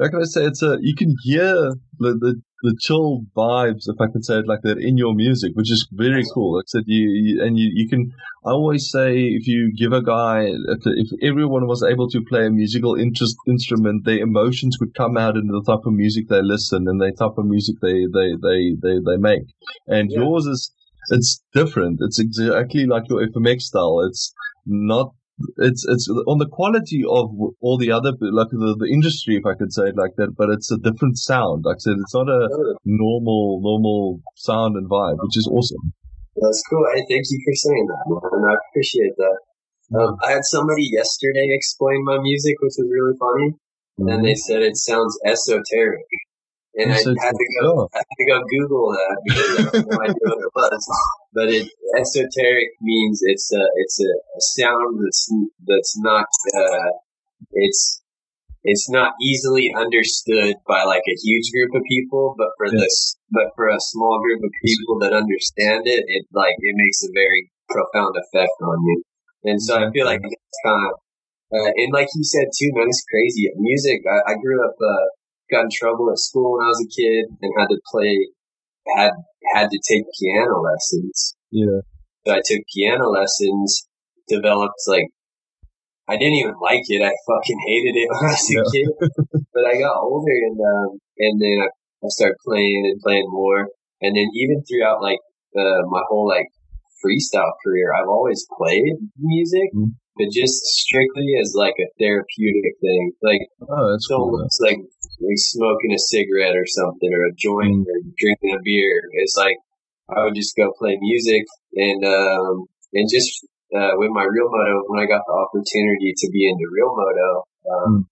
how can I say it's a you can hear the the, the chill vibes if I can say it like that in your music, which is very cool. Like I said, you, you and you you can. I always say if you give a guy if if everyone was able to play a musical interest instrument, their emotions would come out in the type of music they listen and the type of music they they they they, they make. And Yeah. yours is it's different. It's exactly like your FMX style. It's not it's it's on the quality of all the other like the, the industry if I could say it like that, but it's a different sound. Like I said, it's not a normal normal sound and vibe, which is awesome. That's cool. Hey, thank you for saying that, man. I appreciate that. Um, I had somebody yesterday explain my music, which was really funny, and they said it sounds esoteric. And I had to go, I had to go Google that because I had no idea what it was. But it esoteric means it's a it's a, sound that's that's not uh, it's it's not easily understood by like a huge group of people, but for Yeah. this but for a small group of people that understand it, it like it makes a very profound effect on you. And so I feel like it's kind of uh, and like you said too, man, it's crazy. Music. I, I grew up, uh, got in trouble at school when I was a kid, and had to play, had had to take piano lessons. Yeah. So I took piano lessons, developed like, I didn't even like it. I fucking hated it when I was a Yeah. kid. But I got older and, um, and then I, I started playing and playing more. And then even throughout like, uh, my whole like freestyle career, I've always played music, Mhm. but just strictly as like a therapeutic thing. Like, Oh, that's so cool. it's like, like smoking a cigarette or something or a joint Mm. or drinking a beer. It's like, I would just go play music and, um, and just, uh, with my real moto, when I got the opportunity to be into real moto, um, Mm.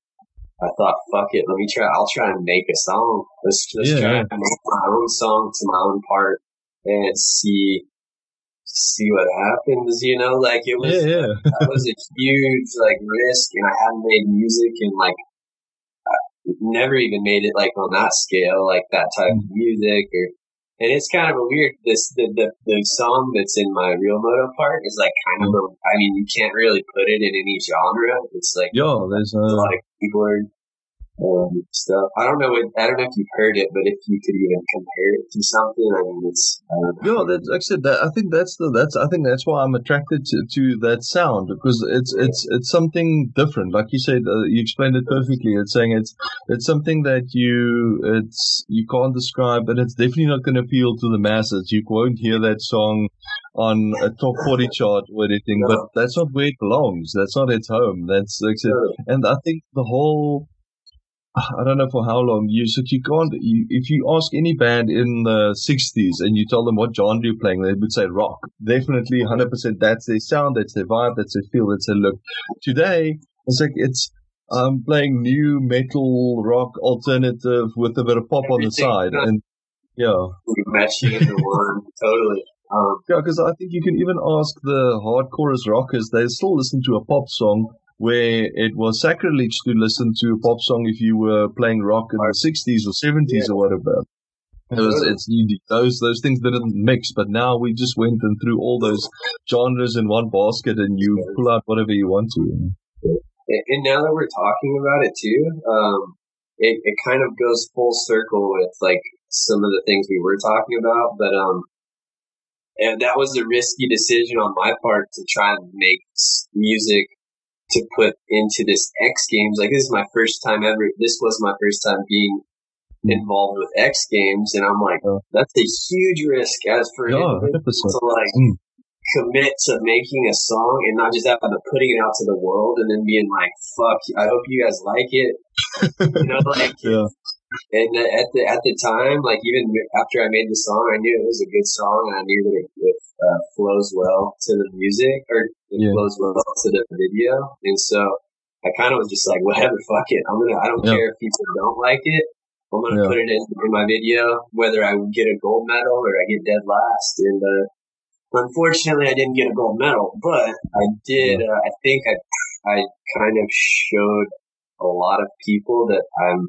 I thought, fuck it, let me try, I'll try and make a song. Let's, let's Yeah, try yeah. and make my own song to my own part and see, see what happens. You know, like it was Yeah, yeah. that was a huge like risk, and I hadn't made music in like never even made it like on that scale, like that type of music or. And it's kind of a weird. This the, the the song that's in my real moto part is like kind of a. I mean, you can't really put it in any genre. It's like yo, there's a uh, lot of keyboard um, stuff. I don't know. What, I don't know if you've heard it, but if you could even compare it to something, I mean, it's. I don't. Yeah, that's like I said. That, I think that's the that's I think that's why I'm attracted to, to that sound because it's it's it's something different. Like you said, uh, you explained it perfectly. It's saying it's it's something that you it's you can't describe, and it's definitely not going to appeal to the masses. You won't hear that song on a top forty chart or anything. But that's not where it belongs. That's not its home. That's like I said, and I think the whole I don't know for how long you said you can't. You, if you ask any band in the '60s and you tell them what genre you're playing, they would say rock. Definitely, hundred percent. That's their sound. That's their vibe. That's their feel. That's their look. Today, it's like it's I'm playing nu metal rock alternative with a bit of pop on the side, and yeah, it into one totally. Um, yeah. Because I think you can even ask the hardcorest rockers; they still listen to a pop song. Where it was sacrilege to listen to a pop song if you were playing rock in the 60s or 70s or whatever. It was, it's those those things didn't mix, but now we just went and threw all those genres in one basket, and you pull out whatever you want to. and and now that we're talking about it too, um, it, it kind of goes full circle with like some of the things we were talking about, but um, and that was a risky decision on my part to try and make music to put into this X Games. Like this is my first time ever. This was my first time being involved with X Games, and I'm like, Yeah. that's a huge risk as for Yeah, individual 100%. to like Mm. commit to making a song and not just that, but putting it out to the world and then being like, fuck, I hope you guys like it. You know, like, Yeah. and at the at the time, like even after I made the song, I knew it was a good song, and I knew that it, it uh, flows well to the music, or it Yeah. flows well to the video, and so I kind of was just like, whatever, fuck it, I'm gonna, I don't Yeah. care if people don't like it, I'm gonna Yeah. put it in, in my video, whether I get a gold medal or I get dead last, and uh, unfortunately, I didn't get a gold medal, but I did. Uh, I think I, I kind of showed a lot of people that I'm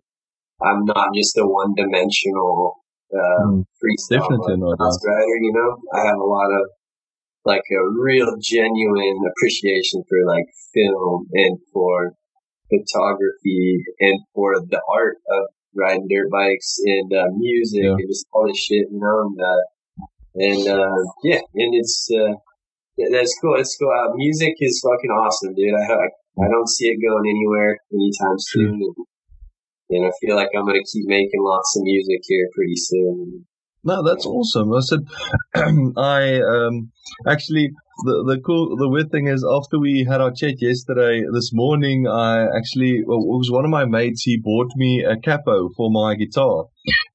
I'm not just a one dimensional uh, Mm. freestyle Definitely not, rider. You know, I have a lot of like a real genuine appreciation for like film and for photography and for the art of riding dirt bikes and uh, music Yeah. and just all this shit. You know, and uh, and uh, yeah, and it's uh, that's cool. It's cool. Uh, music is fucking awesome, dude. I, I I don't see it going anywhere anytime soon. And, and I feel like I'm gonna keep making lots of music here pretty soon. No, that's awesome. I said, I um, actually the the cool the weird thing is after we had our chat yesterday, this morning I actually well, it was one of my mates. He bought me a capo for my guitar,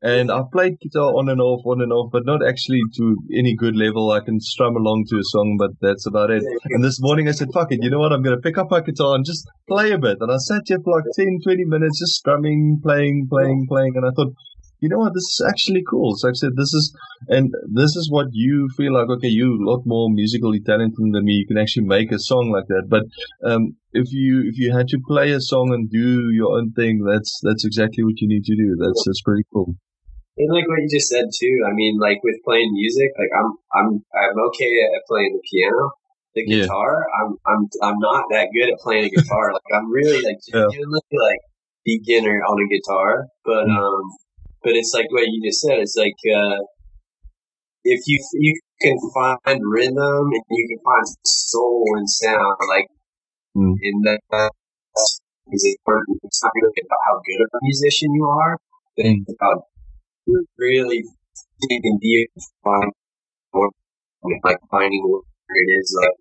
and I've played guitar on and off, on and off, but not actually to any good level. I can strum along to a song, but that's about it. And this morning I said, fuck it, you know what? I'm going to pick up my guitar and just play a bit. And I sat here for like 10, 20 minutes just strumming, playing, playing, playing. And I thought, you know what? This is actually cool. So I said, this is, and this is what you feel like, okay, you're a lot more musically talented than me. You can actually make a song like that. But, um, if you, if you had to play a song and do your own thing, that's, that's exactly what you need to do. That's, that's pretty cool. And like what you just said too. I mean, like with playing music, like I'm I'm I'm okay at playing the piano. The Yeah. guitar, I'm I'm I'm not that good at playing a guitar. like I'm really like Yeah. genuinely like beginner on a guitar. But Mm. um, but it's like what you just said. It's like uh, if you you can find rhythm and you can find soul and sound, like Mm. in that is important. It's not really about how good of a musician you are, but Mm. it's about really digging deep and find or like finding where it is like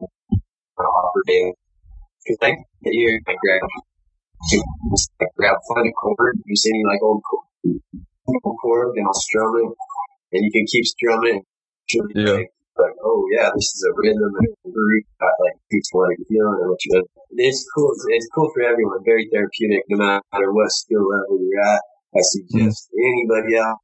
uh, operating. Because like you like grab just, like grab find a chord, you see like old chord, and I'll strum it, and you can keep strumming. Really Yeah. Like, like, oh yeah, this is a rhythm and a groove that like suits what I'm feeling and what you It's cool. It's cool for everyone. Very therapeutic, no matter what skill level you're at. I suggest anybody out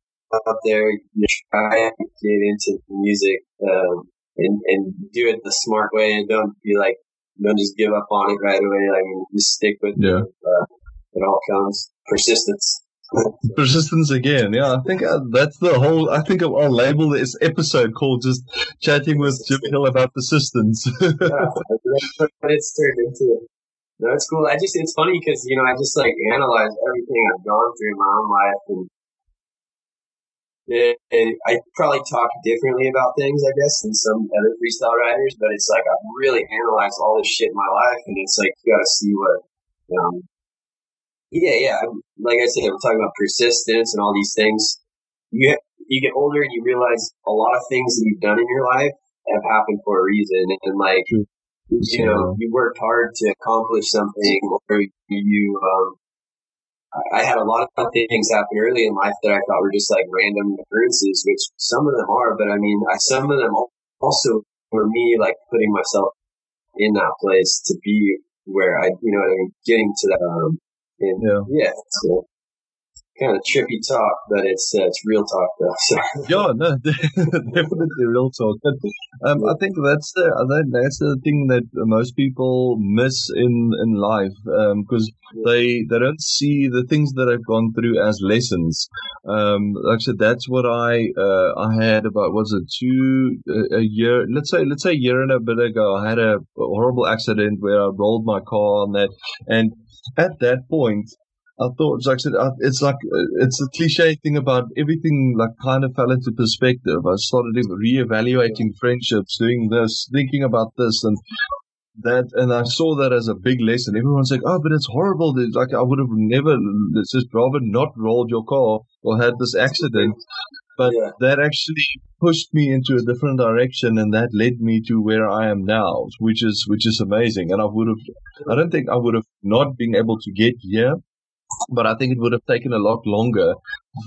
out there you try and get into music. Um, and and do it the smart way and don't be like don't just give up on it right away. I mean, just stick with Yeah. it. Uh, it all comes persistence. Persistence again. Yeah, I think uh, that's the whole. I think I'll label this episode called just chatting with Jim Hill about persistence. yeah, it's turned into. No, it's cool. I just, it's funny because, you know, I just like analyze everything I've gone through in my own life and it, I probably talk differently about things, I guess, than some other freestyle riders, but it's like I've really analyzed all this shit in my life and it's like you gotta see what, um, yeah, yeah. Like I said, we're talking about persistence and all these things. You get, you get older and you realize a lot of things that you've done in your life have happened for a reason. And like, True. you know, you worked hard to accomplish something or you, um, I- had a lot of things happen early in life that I thought were just like random occurrences, which some of them are, but I mean, I, some of them also were me like putting myself in that place to be where I, you know getting to that, um, and Yeah. yeah, uh, kind of trippy talk, but it's, uh, it's real talk though. So, Yeah, no, definitely real talk. But um, I think that's the think that's the thing that most people miss in in life because they they don't see the things that I've gone through as lessons. Um, like I said, that's what I uh, I had about was it two a, a year? Let's say let's say a year and a bit ago. I had a horrible accident where I rolled my car on that, and at that point. I thought, like I said, it's like uh, it's a cliche thing about everything. Like kind of fell into perspective. I started reevaluating friendships, doing this, thinking about this, and that, and I saw that as a big lesson. Everyone's like, "Oh, but it's horrible." It's like I would have never. It's just rather not rolled your car or had this accident. But Yeah. that actually pushed me into a different direction, and that led me to where I am now, which is which is amazing. And I would have, I don't think I would have not been able to get here but I think it would have taken a lot longer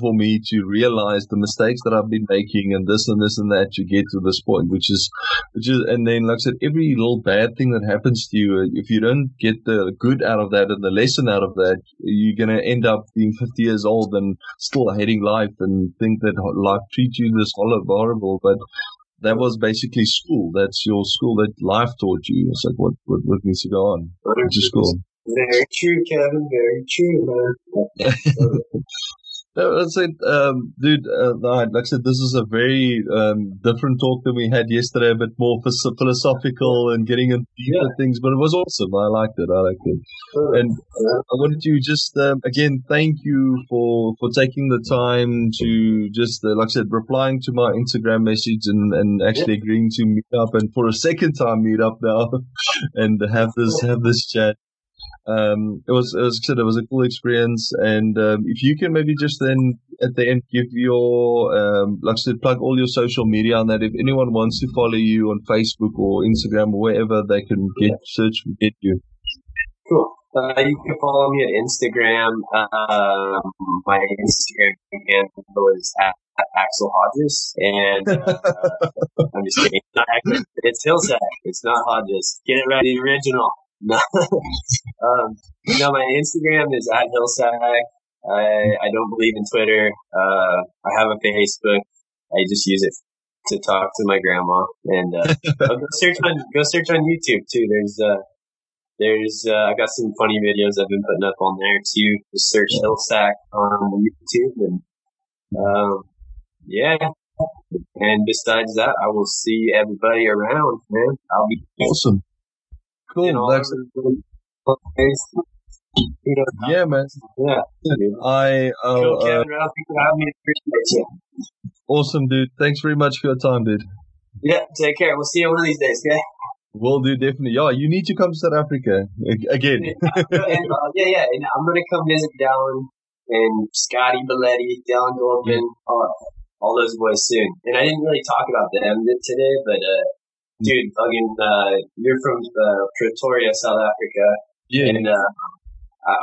for me to realize the mistakes that I've been making and this and this and that to get to this point, which is, which is, and then like I said, every little bad thing that happens to you, if you don't get the good out of that and the lesson out of that, you're going to end up being 50 years old and still hating life and think that life treats you this horrible, but that was basically school. That's your school that life taught you. It's like what, what, what needs to go on, is cool. Very true, Kevin. Very true, man. No, that's it, um, dude. Uh, like I said, this is a very um, different talk than we had yesterday, a bit more philosophical and getting into deeper Yeah. things. But it was awesome. I liked it. I liked it. And I wanted to just um, again thank you for for taking the time to just uh, like I said, replying to my Instagram message and and actually agreeing to meet up and for a second time meet up now and have this have this chat. Um, it was, it was, it was a cool experience. And, um, if you can maybe just then at the end give your, um, like I said, plug all your social media on that. If anyone wants to follow you on Facebook or Instagram or wherever they can get, search, get you. Cool. Uh, you can follow me at Instagram. Um, my Instagram handle is at, at Axel Hodges, and uh, I'm just kidding. It's, not it's Hillsack. It's not Hodges. Get it right, the original. No, um, no, my Instagram is at Hillsack. I I don't believe in Twitter. Uh, I have a Facebook. I just use it to talk to my grandma, and uh, oh, go search on go search on YouTube too. There's uh, there's uh, I got some funny videos I've been putting up on there too. Just search Hillsack on YouTube and um, yeah. And besides that, I will see everybody around, man. I'll be Awesome. Cool. in all That's, over the place. You know, yeah, man. yeah. I, uh, uh, Kevin. For. Appreciate you. awesome, dude. Thanks very much for your time, dude. Yeah, take care. We'll see you one of these days, okay? Will do, definitely. Yeah, you need to come to South Africa again. uh, yeah, yeah. And I'm gonna come visit Dallin and Scotty Belletti, Dallin Goldman, all, all those boys soon. And I didn't really talk about them today, but uh, dude, fucking, uh, you're from uh, Pretoria, South Africa, Yeah. and uh,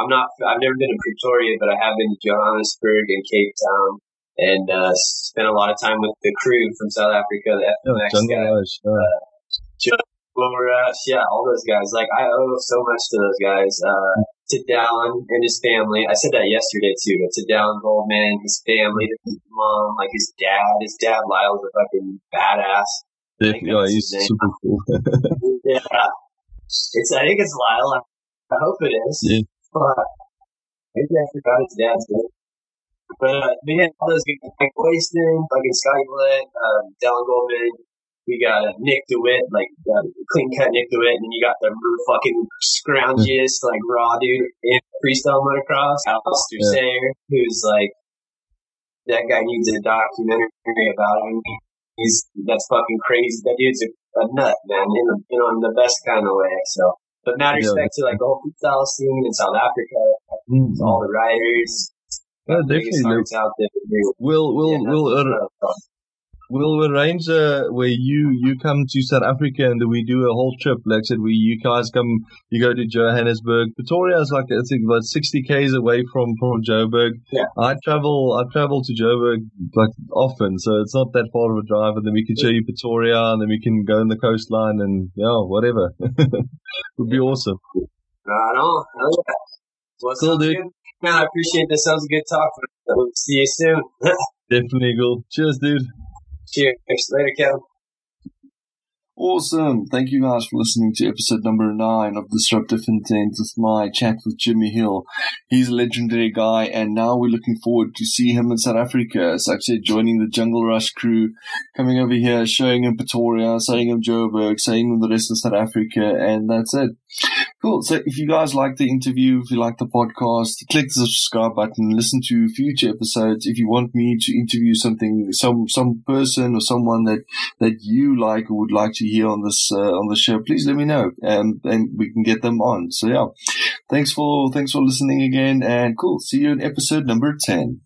I'm not. I've never been to Pretoria, but I have been to Johannesburg and Cape Town, and uh, spent a lot of time with the crew from South Africa, the FMX Jungle guys. Yeah. Rush, yeah, all those guys. Like I owe so much to those guys. Uh, to Dallin and his family. I said that yesterday too. But to Dallin Goldman, his family, his mom, like his dad. His dad Lyle's a fucking badass. Yeah, he's super cool. yeah, it's. I think it's Lyle. I hope it is. Yeah. But maybe I forgot his dad's name. But uh, we had all those guys like Waston, fucking Scotty Blitt, um, Dallin Goldman. We got uh, Nick DeWitt, like uh, clean cut Nick DeWitt, and then you got the fucking scroungiest, like raw dude in freestyle motocross, Alistair Yeah. Sayer, who's like that guy needs a documentary about him. He's that's fucking crazy. That dude's a, a nut, man, in the you know in the best kind of way. So, but mad Yeah. respect to like the whole freestyle scene in South Africa, Mm. to all the riders, Yeah, definitely. out there. We'll we'll Yeah, we'll uh, we'll arrange uh, where you you come to South Africa and we do a whole trip. Like I said, we you guys come, you go to Johannesburg. Pretoria is like I think about sixty k's away from from Joburg. Yeah. I travel I travel to Joburg like often, so it's not that far of a drive. And then we can show you Pretoria, and then we can go on the coastline and yeah, whatever. Would be awesome. Right on. Yeah. Well, Cool, dude. Man, I appreciate this. That was a good talk. We'll see you soon. Definitely cool. Cheers, dude. Cheers. Later, Kevin. Awesome. Thank you guys for listening to episode number nine of Disruptive Intent with my chat with Jimmy Hill. He's a legendary guy and now we're looking forward to see him in South Africa. Said, joining the Jungle Rush crew, coming over here, showing him Pretoria, showing him Joburg, showing him the rest of South Africa, and that's it. Cool. So if you guys like the interview, if you like the podcast, click the subscribe button, listen to future episodes. If you want me to interview something, some, some person or someone that that you like or would like to hear on this uh, on the show, please let me know, and and we can get them on. So yeah, thanks for thanks for listening again, and cool. See you in episode number ten.